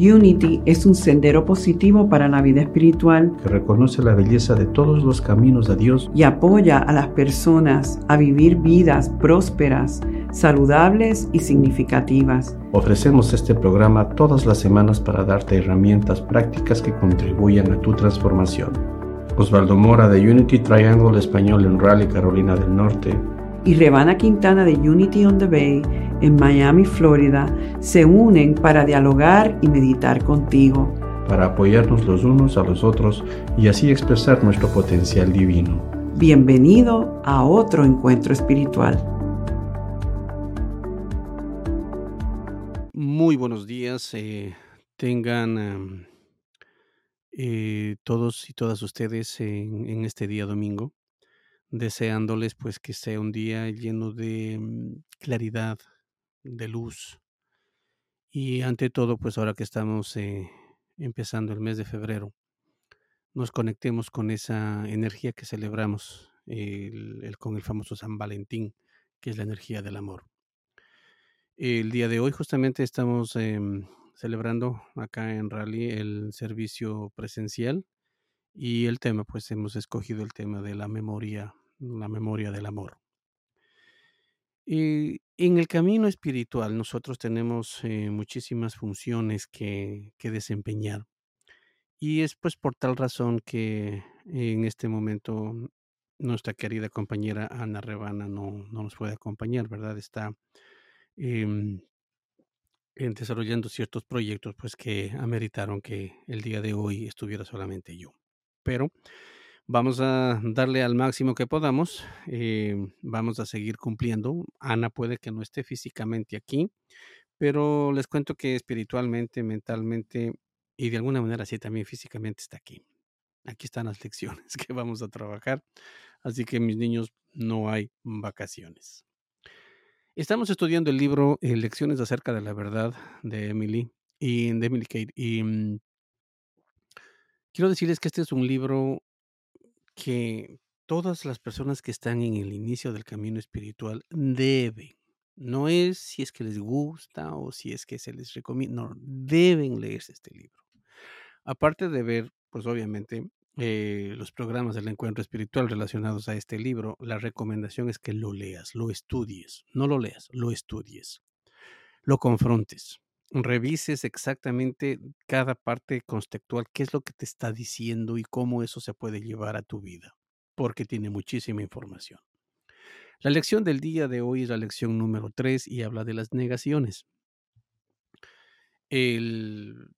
Unity es un sendero positivo para la vida espiritual que reconoce la belleza de todos los caminos de Dios y apoya a las personas a vivir vidas prósperas, saludables y significativas. Ofrecemos este programa todas las semanas para darte herramientas prácticas que contribuyan a tu transformación. Osvaldo Mora de Unity Triangle Español en Raleigh, Carolina del Norte y Rebana Quintana de Unity on the Bay en Miami, Florida, se unen para dialogar y meditar contigo. Para apoyarnos los unos a los otros y así expresar nuestro potencial divino. Bienvenido a otro encuentro espiritual. Muy buenos días. Eh, tengan em, eh, todos y todas ustedes en este día domingo deseándoles pues que sea un día lleno de mm, claridad, de luz. Y ante todo, pues ahora que estamos eh, empezando el mes de febrero, nos conectemos con esa energía que celebramos el, con el famoso San Valentín, que es la energía del amor. El día de hoy justamente estamos em, celebrando acá en Raleigh el servicio presencial y el tema, pues hemos escogido el tema de la memoria la memoria del amor. Y en el camino espiritual nosotros tenemos eh, muchísimas funciones que, desempeñar. Y es pues por tal razón que en este momento nuestra querida compañera Ana Rebana no, nos puede acompañar, ¿verdad? Está em, desarrollando ciertos proyectos pues que ameritaron que el día de hoy estuviera solamente yo. Pero Vamos a darle al máximo que podamos. Eh, vamos a seguir cumpliendo. Ana puede que no esté físicamente aquí, pero les cuento que espiritualmente, mentalmente y de alguna manera sí también físicamente está aquí. Aquí están las lecciones que vamos a trabajar. Así que mis niños, no hay vacaciones. Estamos estudiando el libro eh, Lecciones acerca de la verdad de Emily y de Emily Kate. Y mm, quiero decirles que este es un libro que todas las personas que están en el inicio del camino espiritual deben, no es si es que les gusta o si es que se les recomienda, no, deben leerse este libro. Aparte de ver, pues obviamente, eh, los programas del encuentro espiritual relacionados a este libro, la recomendación es que lo leas, lo estudies, no lo leas, lo estudies, lo confrontes, revises exactamente cada parte conceptual, qué es lo que te está diciendo y cómo eso se puede llevar a tu vida, porque tiene muchísima información. La lección del día de hoy es la lección número 3 y habla de las negaciones. El,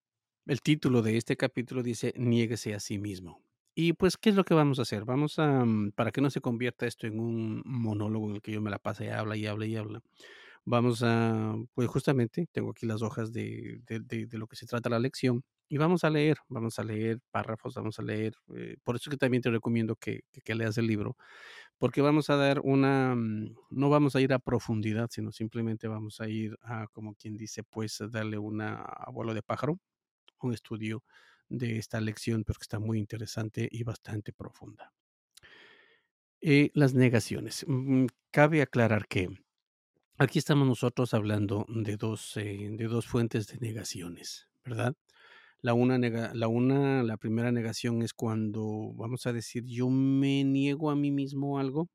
el título de este capítulo dice, niéguese a sí mismo. Y pues, ¿qué es lo que vamos a hacer? Vamos a, mm, para que no se convierta esto en un monólogo en el que yo me la pase y habla y habla y habla, Vamos a, pues justamente, tengo aquí las hojas de, de, lo que se trata la lección y vamos a leer, vamos a leer párrafos, vamos a leer, eh, por eso que también te recomiendo que, que, leas el libro, porque vamos a dar una, mm, no vamos a ir a profundidad, sino simplemente vamos a ir a, como quien dice, pues darle una abuelo de pájaro, un estudio de esta lección, porque está muy interesante y bastante profunda. Eh, las negaciones. Mm, cabe aclarar que Aquí estamos nosotros hablando de dos, eh, de dos fuentes de negaciones, ¿verdad? La una, la una, la primera negación es cuando vamos a decir yo me niego a mí mismo algo,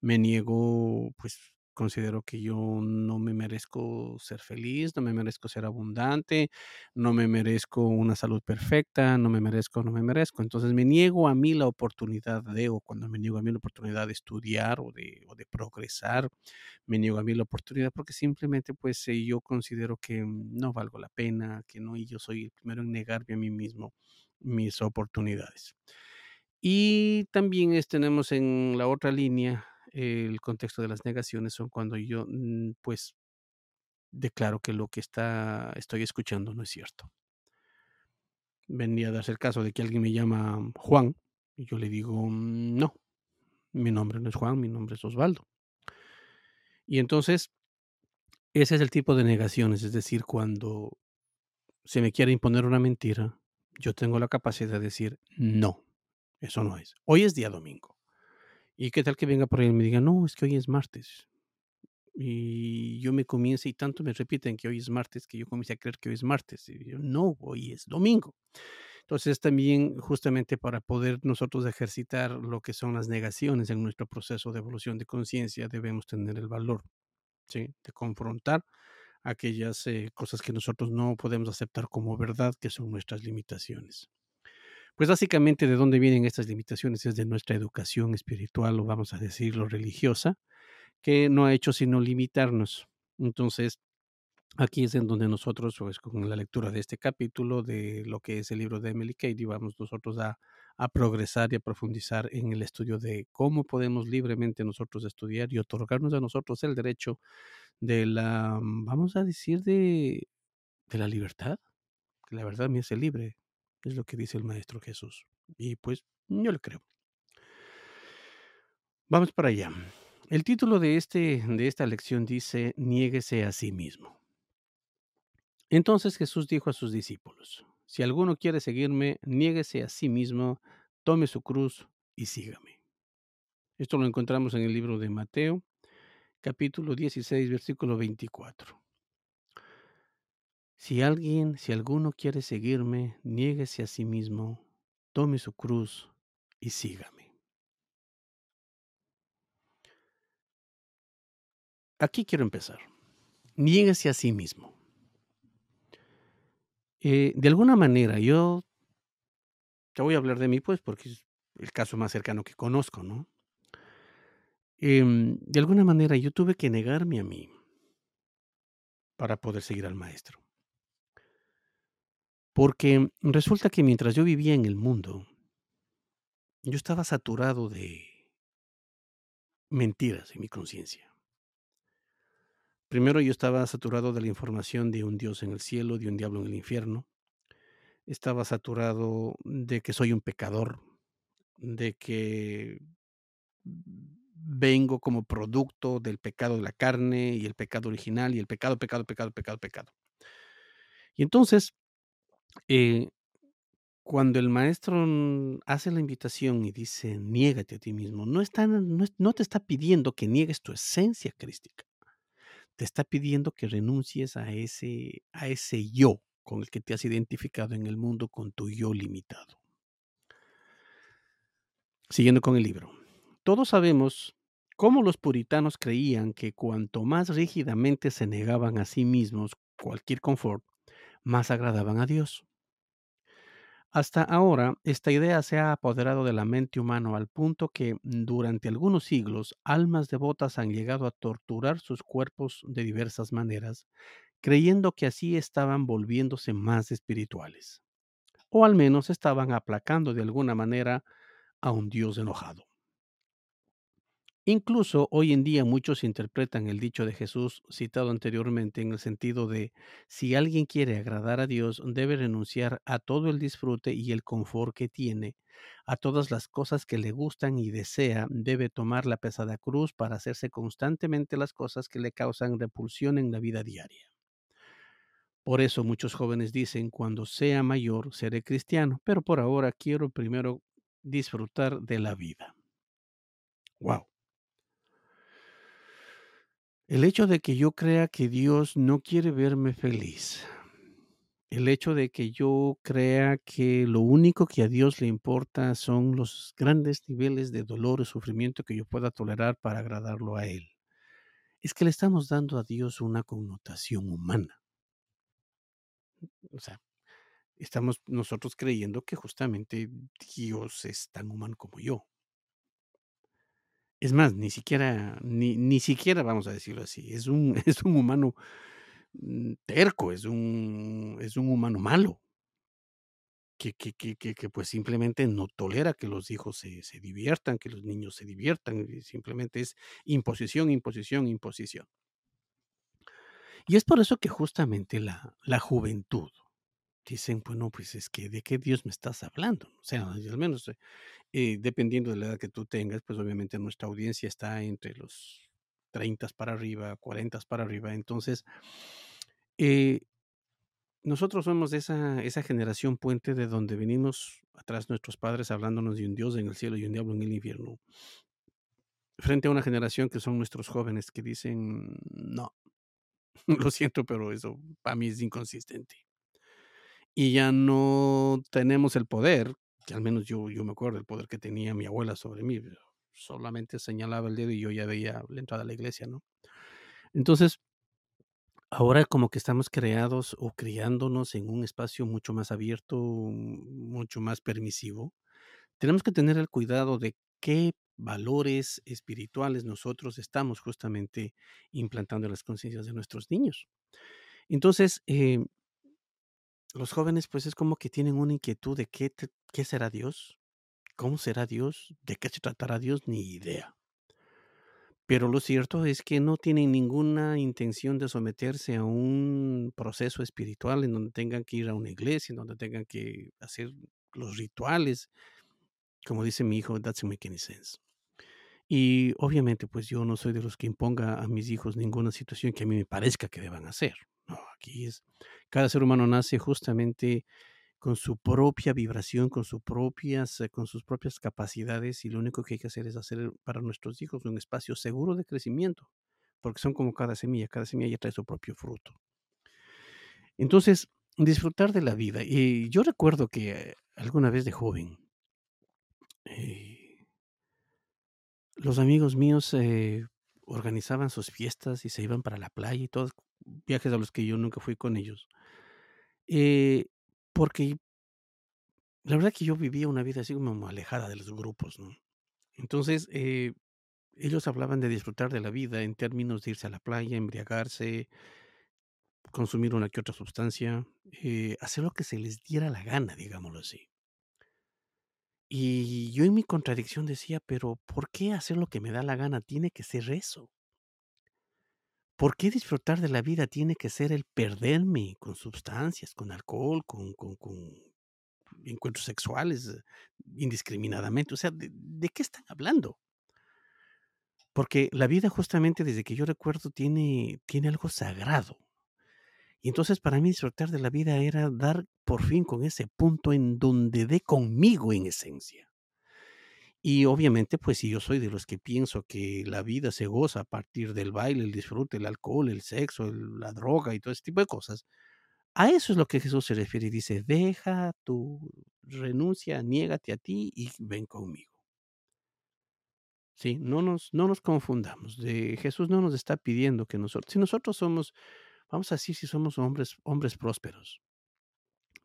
me niego pues considero que yo no me merezco ser feliz, no me merezco ser abundante, no me merezco una salud perfecta, no me merezco, no me merezco. Entonces me niego a mí la oportunidad de, o cuando me niego a mí la oportunidad de estudiar o de, o de progresar, me niego a mí la oportunidad porque simplemente pues eh, yo considero que no valgo la pena, que no, y yo soy el primero en negarme a mí mismo mis oportunidades. Y también tenemos en la otra línea el contexto de las negaciones son cuando yo, mm, pues, declaro que lo que está, estoy escuchando no es cierto. Venía a darse el caso de que alguien me llama Juan y yo le digo, mm, no, mi nombre no es Juan, mi nombre es Osvaldo. Y entonces, ese es el tipo de negaciones, es decir, cuando se me quiere imponer una mentira, yo tengo la capacidad de decir, no, eso no es. Hoy es día domingo. ¿Y qué tal que venga por ahí y me diga, no, es que hoy es martes? Y yo me comienzo, y tanto me repiten que hoy es martes, que yo comienzo a creer que hoy es martes. Y yo, no, hoy es domingo. Entonces, también justamente para poder nosotros ejercitar lo que son las negaciones en nuestro proceso de evolución de conciencia, debemos tener el valor, ¿sí? De confrontar aquellas eh, cosas que nosotros no podemos aceptar como verdad, que son nuestras limitaciones. Pues básicamente de dónde vienen estas limitaciones es de nuestra educación espiritual o vamos a decirlo religiosa, que no ha hecho sino limitarnos. Entonces, aquí es en donde nosotros, pues con la lectura de este capítulo de lo que es el libro de Emily Cady, vamos nosotros a, progresar y a profundizar en el estudio de cómo podemos libremente nosotros estudiar y otorgarnos a nosotros el derecho de la, vamos a decir, de, de la libertad, que la verdad me hace libre, es lo que dice el Maestro Jesús. Y pues yo le creo. Vamos para allá. El título de, este, de esta lección dice, niéguese a sí mismo. Entonces Jesús dijo a sus discípulos, si alguno quiere seguirme, niéguese a sí mismo, tome su cruz y sígame. Esto lo encontramos en el libro de Mateo, capítulo 16, versículo 24. Si alguien, si alguno quiere seguirme, niéguese a sí mismo, tome su cruz y sígame. Aquí quiero empezar. Niéguese a sí mismo. Eh, de alguna manera, yo te voy a hablar de mí, pues, porque es el caso más cercano que conozco, ¿no? Em, de alguna manera, yo tuve que negarme a mí para poder seguir al maestro. Porque resulta que mientras yo vivía en el mundo, yo estaba saturado de mentiras en mi conciencia. Primero yo estaba saturado de la información de un Dios en el cielo, de un diablo en el infierno. Estaba saturado de que soy un pecador, de que vengo como producto del pecado de la carne y el pecado original y el pecado, pecado, pecado, pecado, pecado. Y entonces, eh, cuando el maestro hace la invitación y dice, niégate a ti mismo, no, está, no, te está pidiendo que niegues tu esencia crística te está pidiendo que renuncies a ese, a ese yo con el que te has identificado en el mundo con tu yo limitado. Siguiendo con el libro. Todos sabemos cómo los puritanos creían que cuanto más rígidamente se negaban a sí mismos cualquier confort, más agradaban a Dios. Hasta ahora, esta idea se ha apoderado de la mente humana al punto que durante algunos siglos almas devotas han llegado a torturar sus cuerpos de diversas maneras, creyendo que así estaban volviéndose más espirituales, o al menos estaban aplacando de alguna manera a un Dios enojado. Incluso hoy en día muchos interpretan el dicho de Jesús citado anteriormente en el sentido de si alguien quiere agradar a Dios debe renunciar a todo el disfrute y el confort que tiene, a todas las cosas que le gustan y desea, debe tomar la pesada cruz para hacerse constantemente las cosas que le causan repulsión en la vida diaria. Por eso muchos jóvenes dicen, cuando sea mayor seré cristiano, pero por ahora quiero primero disfrutar de la vida. Wow. El hecho de que yo crea que Dios no quiere verme feliz, el hecho de que yo crea que lo único que a Dios le importa son los grandes niveles de dolor y sufrimiento que yo pueda tolerar para agradarlo a Él, es que le estamos dando a Dios una connotación humana. O sea, estamos nosotros creyendo que justamente Dios es tan humano como yo. Es más, ni siquiera, ni, ni siquiera vamos a decirlo así, es un, es un humano mm, terco, es un, es un humano malo, que, que, que, que, pues simplemente no tolera que los hijos se, se diviertan, que los niños se diviertan, simplemente es imposición, imposición, imposición. Y es por eso que justamente la, la juventud, dicen, bueno, pues es que de qué Dios me estás hablando. O sea, al menos eh, eh, dependiendo de la edad que tú tengas, pues obviamente nuestra audiencia está entre los 30 para arriba, 40 para arriba. Entonces, eh, nosotros somos esa, esa generación puente de donde venimos atrás nuestros padres hablándonos de un Dios en el cielo y un diablo en el infierno. frente a una generación que son nuestros jóvenes que dicen, no, lo siento, pero eso para mí es inconsistente. Y ya no tenemos el poder, que al menos yo, yo me acuerdo del poder que tenía mi abuela sobre mí. Solamente señalaba el dedo y yo ya veía la entrada a la iglesia, ¿no? Entonces, ahora como que estamos creados o criándonos en un espacio mucho más abierto, mucho más permisivo, tenemos que tener el cuidado de qué valores espirituales nosotros estamos justamente implantando en las conciencias de nuestros niños. Entonces, eh, los jóvenes pues es como que tienen una inquietud de qué, qué será Dios, cómo será Dios, de qué se tratará Dios, ni idea. Pero lo cierto es que no tienen ninguna intención de someterse a un proceso espiritual en donde tengan que ir a una iglesia, en donde tengan que hacer los rituales. Como dice mi hijo, that's make any sense. Y obviamente, pues yo no soy de los que imponga a mis hijos ninguna situación que a mí me parezca que deban hacer. No, aquí es, cada ser humano nace justamente con su propia vibración, con, sus propias, eh, con sus propias capacidades y lo único que hay que hacer es hacer para nuestros hijos un espacio seguro de crecimiento, porque son como cada semilla, cada semilla ya trae su propio fruto. Entonces, disfrutar de la vida. Y yo recuerdo que alguna vez de joven, eh, los amigos míos eh, organizaban sus fiestas y se iban para la playa y todos viajes a los que yo nunca fui con ellos. Eh, porque la verdad que yo vivía una vida así como alejada de los grupos, ¿no? Entonces, eh, ellos hablaban de disfrutar de la vida en términos de irse a la playa, embriagarse, consumir una que otra sustancia, hacer lo que se les diera la gana, digámoslo así. Y yo en mi contradicción decía, pero ¿por qué hacer lo que me da la gana tiene que ser eso? ¿Por qué disfrutar de la vida tiene que ser el perderme con sustancias, con alcohol, con, encuentros sexuales indiscriminadamente? O sea, ¿de, qué están hablando? Porque la vida justamente desde que yo recuerdo tiene, tiene algo sagrado. Y entonces para mí disfrutar de la vida era dar por fin con ese punto en donde dé conmigo en esencia. Y obviamente, pues si yo soy de los que pienso que la vida se goza a partir del baile, el disfrute, el alcohol, el sexo, la droga y todo ese tipo de cosas, a eso es lo que Jesús se refiere y dice, deja tu renuncia, niégate a ti y ven conmigo. Sí, no nos, no nos confundamos. De, Jesús no nos está pidiendo que nosotros, si nosotros somos vamos a decir si somos hombres, hombres prósperos.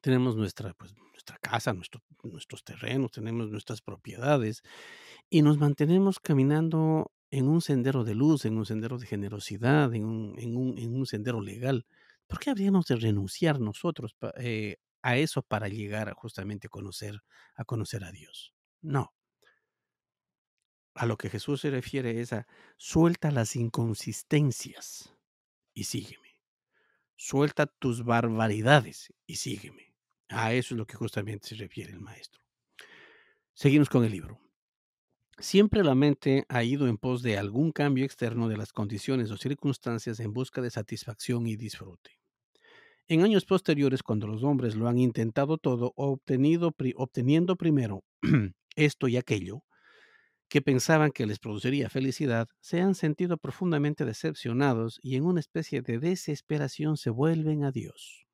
Tenemos nuestra, pues, nuestra casa, nuestros terrenos, tenemos nuestras propiedades y nos mantenemos caminando en un sendero de luz, en un sendero de generosidad, en un, en un, en un sendero legal. ¿Por qué habríamos de renunciar nosotros eh, a eso para llegar justamente a conocer, a conocer a Dios? No. A lo que Jesús se refiere es a suelta las inconsistencias y sígueme suelta tus barbaridades y sígueme. A eso es lo que justamente se refiere el maestro. Seguimos con el libro. Siempre la mente ha ido en pos de algún cambio externo de las condiciones o circunstancias en busca de satisfacción y disfrute. En años posteriores, cuando los hombres lo han intentado todo, obtenido, obteniendo primero esto y aquello, que pensaban que les produciría felicidad se han sentido profundamente decepcionados y en una especie de desesperación se vuelven a Dios.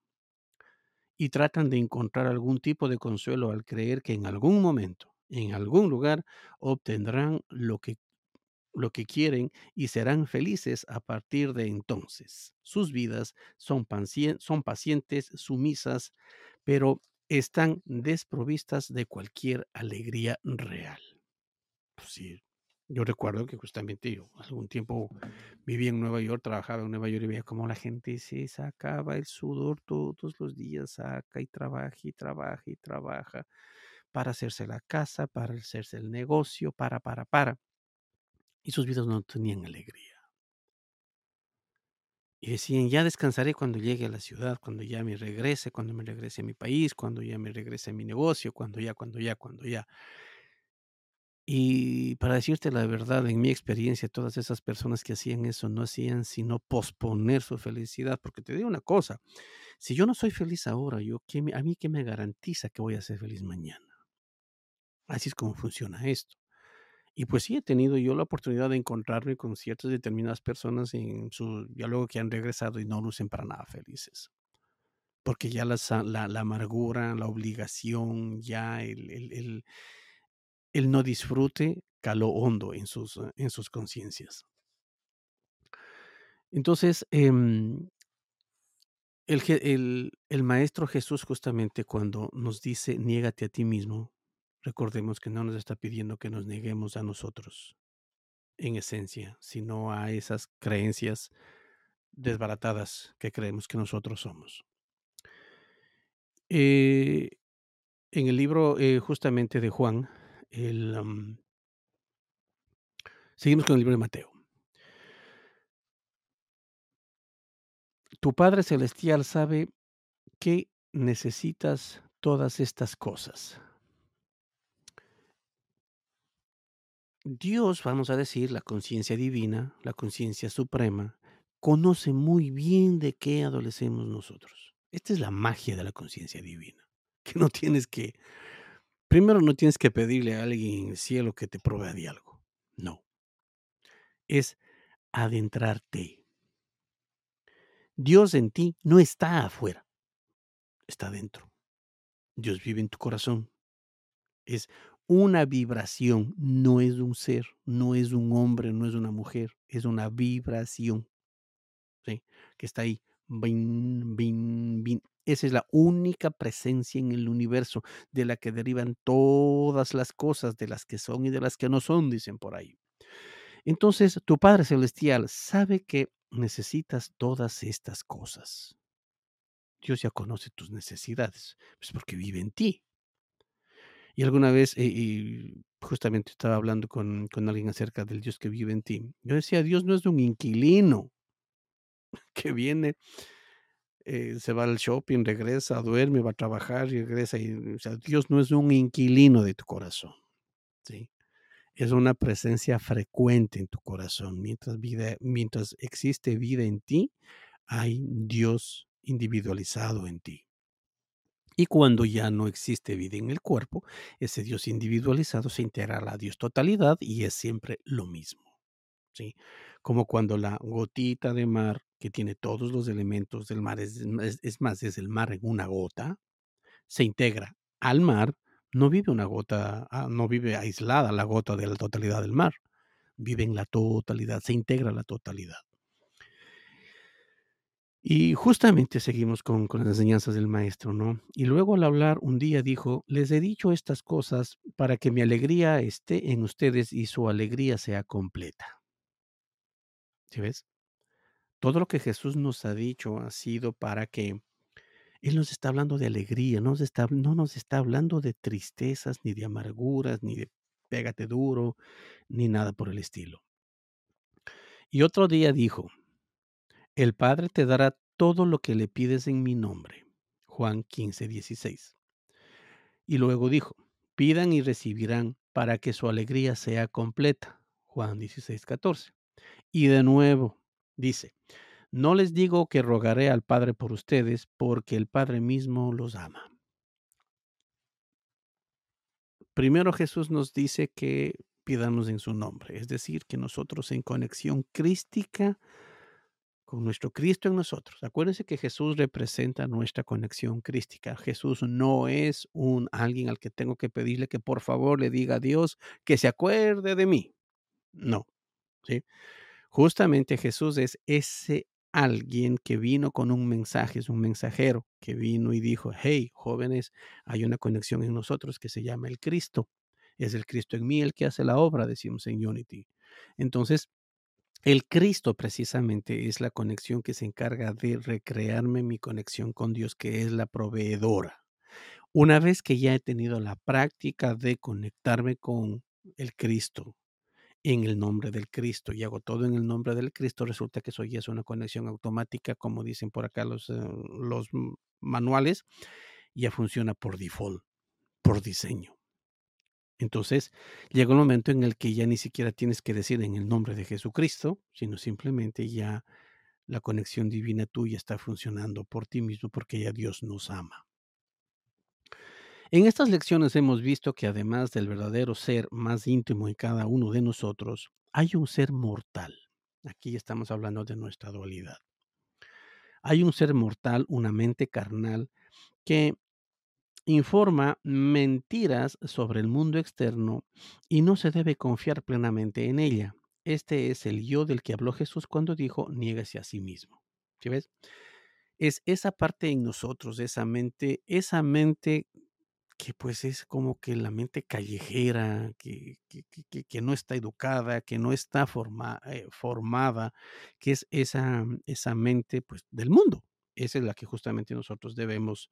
Y tratan de encontrar algún tipo de consuelo al creer que en algún momento, en algún lugar, obtendrán lo que, lo que quieren y serán felices a partir de entonces. Sus vidas son, son pacientes, sumisas, pero están desprovistas de cualquier alegría real. Pues sí, yo recuerdo que justamente yo algún tiempo viví en Nueva York, trabajaba en Nueva York y veía cómo la gente se sacaba el sudor todos los días, saca y trabaja y trabaja y trabaja para hacerse la casa, para hacerse el negocio, para, para, para. Y sus vidas no tenían alegría. Y decían, ya descansaré cuando llegue a la ciudad, cuando ya me regrese, cuando me regrese a mi país, cuando ya me regrese a mi negocio, cuando ya, cuando ya, cuando ya. Y para decirte la verdad, en mi experiencia, todas esas personas que hacían eso no hacían sino posponer su felicidad, porque te digo una cosa, si yo no soy feliz ahora, yo, ¿a mí qué me garantiza que voy a ser feliz mañana? Así es como funciona esto. Y pues sí, he tenido yo la oportunidad de encontrarme con ciertas determinadas personas en su diálogo que han regresado y no lucen para nada felices. Porque ya la, la, amargura, la obligación, ya el, el, el, no disfrute caló hondo en sus, en sus conciencias. Entonces, em, el, el, el, Maestro Jesús justamente cuando nos dice, niégate a ti mismo, recordemos que no nos está pidiendo que nos neguemos a nosotros, en esencia, sino a esas creencias desbaratadas que creemos que nosotros somos. Eh, en el libro eh, justamente de Juan, el, seguimos con el libro de Mateo. Tu Padre Celestial sabe que necesitas todas estas cosas. Dios, vamos a decir, la conciencia divina, la conciencia suprema, conoce muy bien de qué adolecemos nosotros. Esta es la magia de la conciencia divina, que no tienes que, primero no tienes que pedirle a alguien en el cielo que te provea de algo, no. Es adentrarte. Dios en ti no está afuera, está dentro. Dios vive en tu corazón. Es una vibración, no es un ser, no es un hombre, no es una mujer, es una vibración. ¿sí? Que está ahí. Bin, bin, bin. Esa es la única presencia en el universo de la que derivan todas las cosas, de las que son y de las que no son, dicen por ahí. Entonces, tu Padre Celestial sabe que necesitas todas estas cosas. Dios ya conoce tus necesidades, pues porque vive en ti. Y alguna vez, eh, justamente estaba hablando con, con, alguien acerca del Dios que vive en ti. Yo decía, Dios no es un inquilino que viene, eh, se va al shopping, regresa, duerme, va a trabajar y regresa. Y, Dios no es un inquilino de tu corazón. ¿sí? Es una presencia frecuente en tu corazón. Mientras, vida, mientras existe vida en ti, hay Dios individualizado en ti. Y cuando ya no existe vida en el cuerpo, ese Dios individualizado se integra a Dios totalidad y es siempre lo mismo. ¿sí? Como cuando la gotita de mar, que tiene todos los elementos del mar, es, es más, es el mar en una gota, se integra al mar, no vive una gota, ah, no vive aislada la gota de la totalidad del mar, vive en la totalidad, se integra la totalidad. Y justamente seguimos con, las enseñanzas del maestro, ¿no? Y luego al hablar un día dijo, les he dicho estas cosas para que mi alegría esté en ustedes y su alegría sea completa. ¿Sí ves? Todo lo que Jesús nos ha dicho ha sido para que Él nos está hablando de alegría, no nos está, no nos está hablando de tristezas, ni de amarguras, ni de pégate duro, ni nada por el estilo. Y otro día dijo, el Padre te dará todo lo que le pides en mi nombre. Juan 15, 16. Y luego dijo, pidan y recibirán para que su alegría sea completa. Juan 16, 14. Y de nuevo dice, no les digo que rogaré al Padre por ustedes, porque el Padre mismo los ama. Primero Jesús nos dice que pidamos en su nombre, es decir, que nosotros en conexión crística con nuestro Cristo en nosotros. Acuérdense que Jesús representa nuestra conexión crística. Jesús no es un alguien al que tengo que pedirle que por favor le diga a Dios que se acuerde de mí. No. ¿sí? Justamente Jesús es ese alguien que vino con un mensaje, es un mensajero que vino y dijo, hey, jóvenes, hay una conexión en nosotros que se llama el Cristo. Es el Cristo en mí el que hace la obra, decimos en Unity. Entonces, el Cristo precisamente es la conexión que se encarga de recrearme mi conexión con Dios, que es la proveedora. Una vez que ya he tenido la práctica de conectarme con el Cristo en el nombre del Cristo y hago todo en el nombre del Cristo, resulta que eso ya es una conexión automática, como dicen por acá los, eh, los manuales, ya funciona por default, por diseño. Entonces llega un momento en el que ya ni siquiera tienes que decir en el nombre de Jesucristo, sino simplemente ya la conexión divina tuya está funcionando por ti mismo porque ya Dios nos ama. En estas lecciones hemos visto que además del verdadero ser más íntimo en cada uno de nosotros, hay un ser mortal. Aquí estamos hablando de nuestra dualidad. Hay un ser mortal, una mente carnal, que informa mentiras sobre el mundo externo y no se debe confiar plenamente en ella. Este es el yo del que habló Jesús cuando dijo, niégase a sí mismo. ¿Sí ves? Es esa parte en nosotros, esa mente, esa mente que pues es como que la mente callejera, que, que, que, no está educada, que no está eh, formada, que es esa, esa mente pues del mundo. Esa es la que justamente nosotros debemos,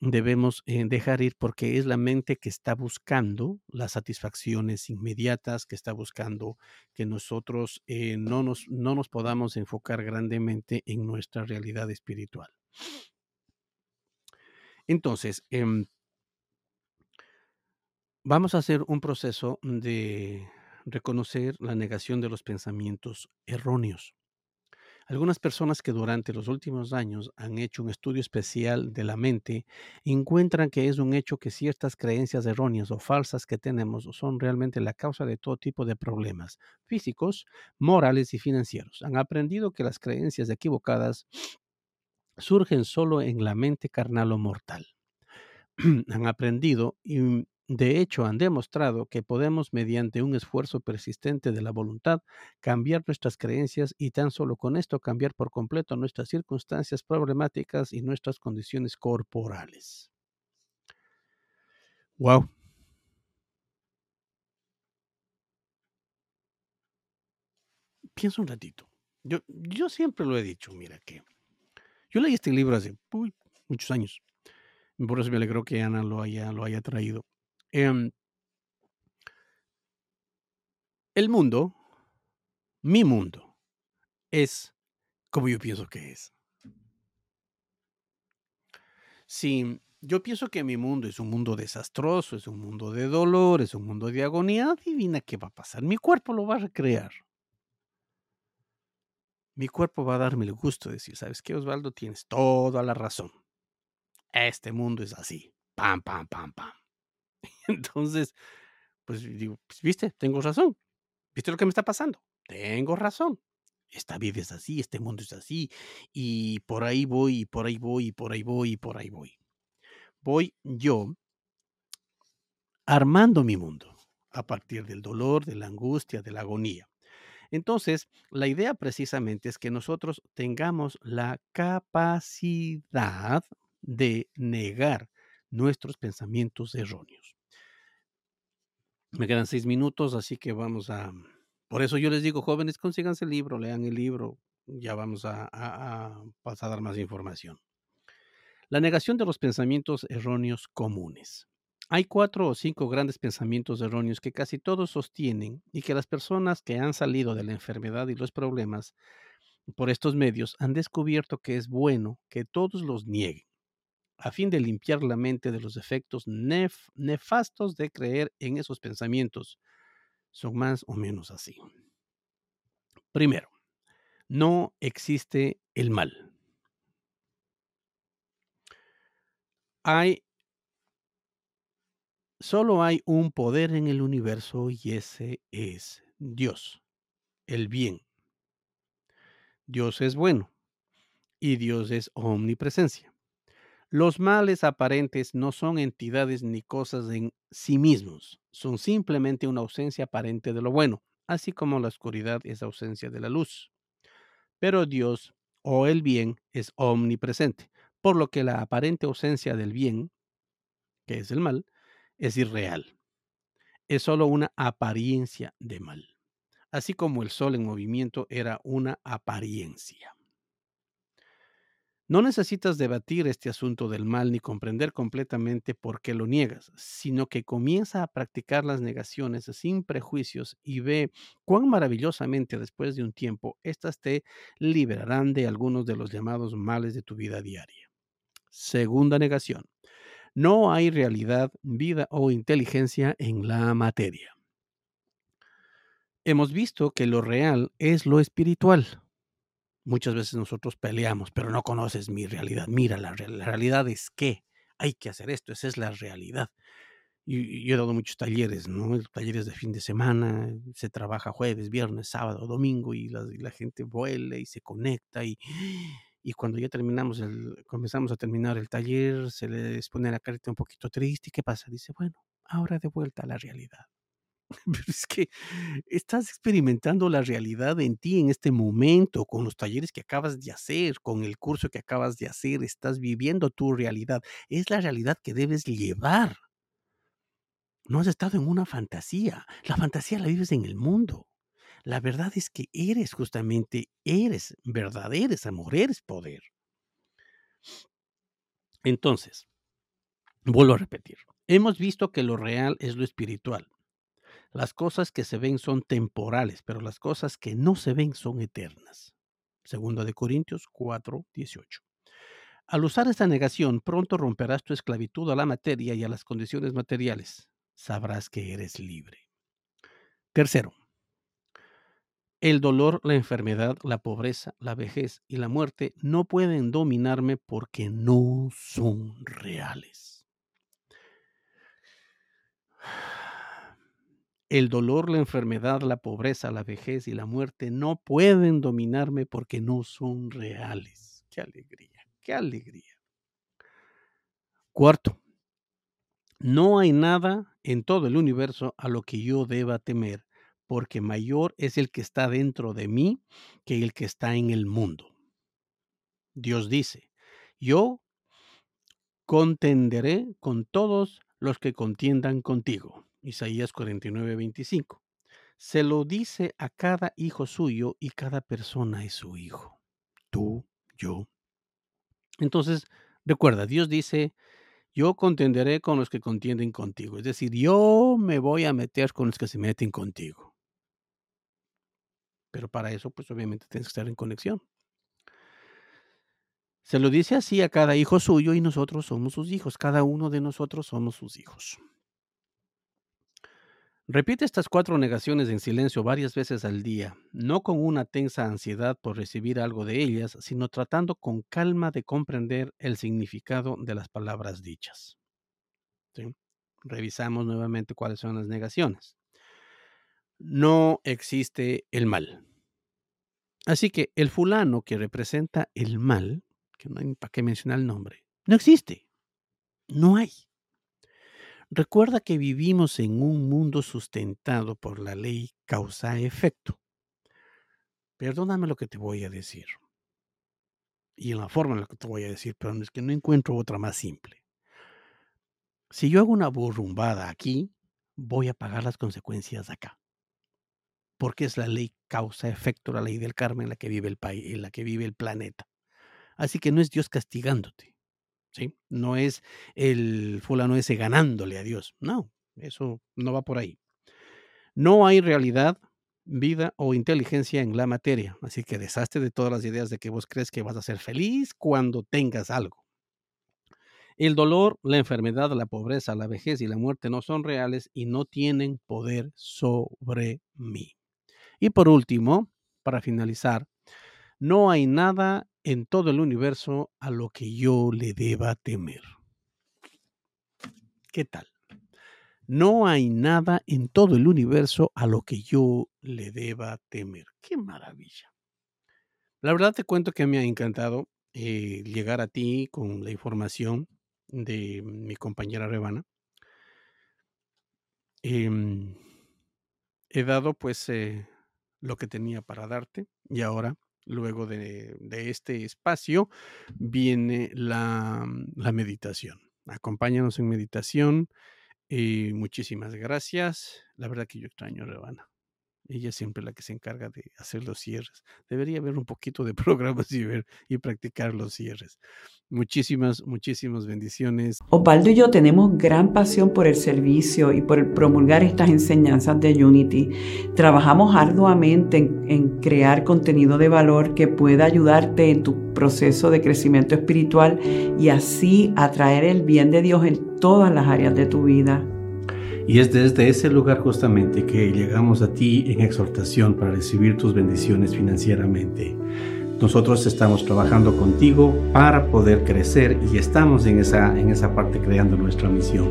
debemos eh, dejar ir porque es la mente que está buscando las satisfacciones inmediatas, que está buscando que nosotros eh, no, nos, no nos podamos enfocar grandemente en nuestra realidad espiritual. Entonces, eh, Vamos a hacer un proceso de reconocer la negación de los pensamientos erróneos. Algunas personas que durante los últimos años han hecho un estudio especial de la mente encuentran que es un hecho que ciertas creencias erróneas o falsas que tenemos son realmente la causa de todo tipo de problemas físicos, morales y financieros. Han aprendido que las creencias equivocadas surgen solo en la mente carnal o mortal. han aprendido y de hecho, han demostrado que podemos, mediante un esfuerzo persistente de la voluntad, cambiar nuestras creencias y tan solo con esto cambiar por completo nuestras circunstancias problemáticas y nuestras condiciones corporales. Wow. Piensa un ratito. Yo, yo siempre lo he dicho, mira que yo leí este libro hace muchos años. Por eso me alegro que Ana lo haya, lo haya traído. Em, el mundo, mi mundo, es como yo pienso que es. Si yo pienso que mi mundo es un mundo desastroso, es un mundo de dolor, es un mundo de agonía, adivina qué va a pasar. Mi cuerpo lo va a recrear. Mi cuerpo va a darme el gusto de decir, ¿sabes qué, Osvaldo? Tienes toda la razón. Este mundo es así. Pam, pam, pam, pam. Entonces, pues digo, pues, viste, tengo razón. ¿Viste lo que me está pasando? Tengo razón. Esta vida es así, este mundo es así, y por ahí voy, y por ahí voy, y por ahí voy, y por ahí voy. Voy yo armando mi mundo a partir del dolor, de la angustia, de la agonía. Entonces, la idea precisamente es que nosotros tengamos la capacidad de negar nuestros pensamientos erróneos. Me quedan seis minutos, así que vamos a... Por eso yo les digo, jóvenes, consíganse el libro, lean el libro, ya vamos a, a, pasar a dar más información. La negación de los pensamientos erróneos comunes. Hay cuatro o cinco grandes pensamientos erróneos que casi todos sostienen y que las personas que han salido de la enfermedad y los problemas por estos medios han descubierto que es bueno que todos los nieguen a fin de limpiar la mente de los efectos nef nefastos de creer en esos pensamientos. Son más o menos así. Primero, no existe el mal. Hay solo hay un poder en el universo y ese es Dios, el bien. Dios es bueno y Dios es omnipresencia. Los males aparentes no son entidades ni cosas en sí mismos, son simplemente una ausencia aparente de lo bueno, así como la oscuridad es ausencia de la luz. Pero Dios o el bien es omnipresente, por lo que la aparente ausencia del bien, que es el mal, es irreal. Es solo una apariencia de mal, así como el sol en movimiento era una apariencia. No necesitas debatir este asunto del mal ni comprender completamente por qué lo niegas, sino que comienza a practicar las negaciones sin prejuicios y ve cuán maravillosamente después de un tiempo éstas te liberarán de algunos de los llamados males de tu vida diaria. Segunda negación. No hay realidad, vida o inteligencia en la materia. Hemos visto que lo real es lo espiritual, Muchas veces nosotros peleamos, pero no conoces mi realidad. Mira, la, la realidad es que hay que hacer esto, esa es la realidad. Y yo he dado muchos talleres, ¿no? Talleres de fin de semana, se trabaja jueves, viernes, sábado, domingo y la, la gente vuela y se conecta y, y cuando ya terminamos el, comenzamos a terminar el taller, se les pone la carita un poquito triste. ¿Y qué pasa? Dice, bueno, ahora de vuelta a la realidad. Pero es que estás experimentando la realidad en ti en este momento, con los talleres que acabas de hacer, con el curso que acabas de hacer, estás viviendo tu realidad. Es la realidad que debes llevar. No has estado en una fantasía. La fantasía la vives en el mundo. La verdad es que eres justamente, eres verdad, eres amor, eres poder. Entonces, vuelvo a repetir, hemos visto que lo real es lo espiritual. Las cosas que se ven son temporales, pero las cosas que no se ven son eternas. Segunda de Corintios 4, 18. Al usar esta negación, pronto romperás tu esclavitud a la materia y a las condiciones materiales sabrás que eres libre. Tercero, el dolor, la enfermedad, la pobreza, la vejez y la muerte no pueden dominarme porque no son reales. El dolor, la enfermedad, la pobreza, la vejez y la muerte no pueden dominarme porque no son reales. Qué alegría, qué alegría. Cuarto, no hay nada en todo el universo a lo que yo deba temer, porque mayor es el que está dentro de mí que el que está en el mundo. Dios dice, yo contenderé con todos los que contiendan contigo. Isaías 49, 25. Se lo dice a cada hijo suyo y cada persona es su hijo. Tú, yo. Entonces, recuerda, Dios dice, yo contenderé con los que contienden contigo. Es decir, yo me voy a meter con los que se meten contigo. Pero para eso, pues obviamente tienes que estar en conexión. Se lo dice así a cada hijo suyo y nosotros somos sus hijos. Cada uno de nosotros somos sus hijos. Repite estas cuatro negaciones en silencio varias veces al día, no con una tensa ansiedad por recibir algo de ellas, sino tratando con calma de comprender el significado de las palabras dichas. Revisamos nuevamente cuáles son las negaciones. No existe el mal. Así que el fulano que representa el mal, que no hay para qué mencionar el nombre, no existe. No hay. Recuerda que vivimos en un mundo sustentado por la ley causa-efecto. Perdóname lo que te voy a decir. Y en la forma en la que te voy a decir, pero es que no encuentro otra más simple. Si yo hago una burrumbada aquí, voy a pagar las consecuencias acá. Porque es la ley causa-efecto, la ley del karma en la que vive el país, en la que vive el planeta. Así que no es Dios castigándote. ¿Sí? No es el fulano ese ganándole a Dios. No, eso no va por ahí. No hay realidad, vida o inteligencia en la materia. Así que deshazte de todas las ideas de que vos crees que vas a ser feliz cuando tengas algo. El dolor, la enfermedad, la pobreza, la vejez y la muerte no son reales y no tienen poder sobre mí. Y por último, para finalizar, no hay nada en todo el universo a lo que yo le deba temer. ¿Qué tal? No hay nada en todo el universo a lo que yo le deba temer. ¡Qué maravilla! La verdad te cuento que me ha encantado eh, llegar a ti con la información de mi compañera Rebana. Em, he dado pues eh, lo que tenía para darte y ahora Luego de, este espacio viene la, la, meditación. Acompáñanos en meditación. Y muchísimas gracias. La verdad que yo extraño Rebana. Ella es siempre la que se encarga de hacer los cierres. Debería haber un poquito de programas y ver y practicar los cierres. Muchísimas, muchísimas bendiciones. Opaldo y yo tenemos gran pasión por el servicio y por promulgar estas enseñanzas de Unity. Trabajamos arduamente en, en crear contenido de valor que pueda ayudarte en tu proceso de crecimiento espiritual y así atraer el bien de Dios en todas las áreas de tu vida. Y es desde ese lugar justamente que llegamos a ti en exhortación para recibir tus bendiciones financieramente. Nosotros estamos trabajando contigo para poder crecer y estamos en esa, en esa parte creando nuestra misión.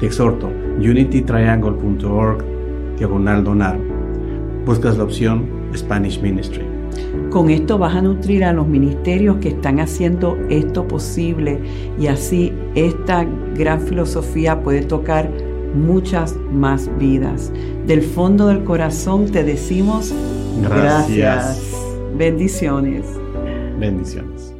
Te exhorto, unitytriangle.org, diagonal donar. Buscas la opción Spanish Ministry. Con esto vas a nutrir a los ministerios que están haciendo esto posible y así esta gran filosofía puede tocar muchas más vidas. Del fondo del corazón te decimos gracias. gracias. Bendiciones. Bendiciones.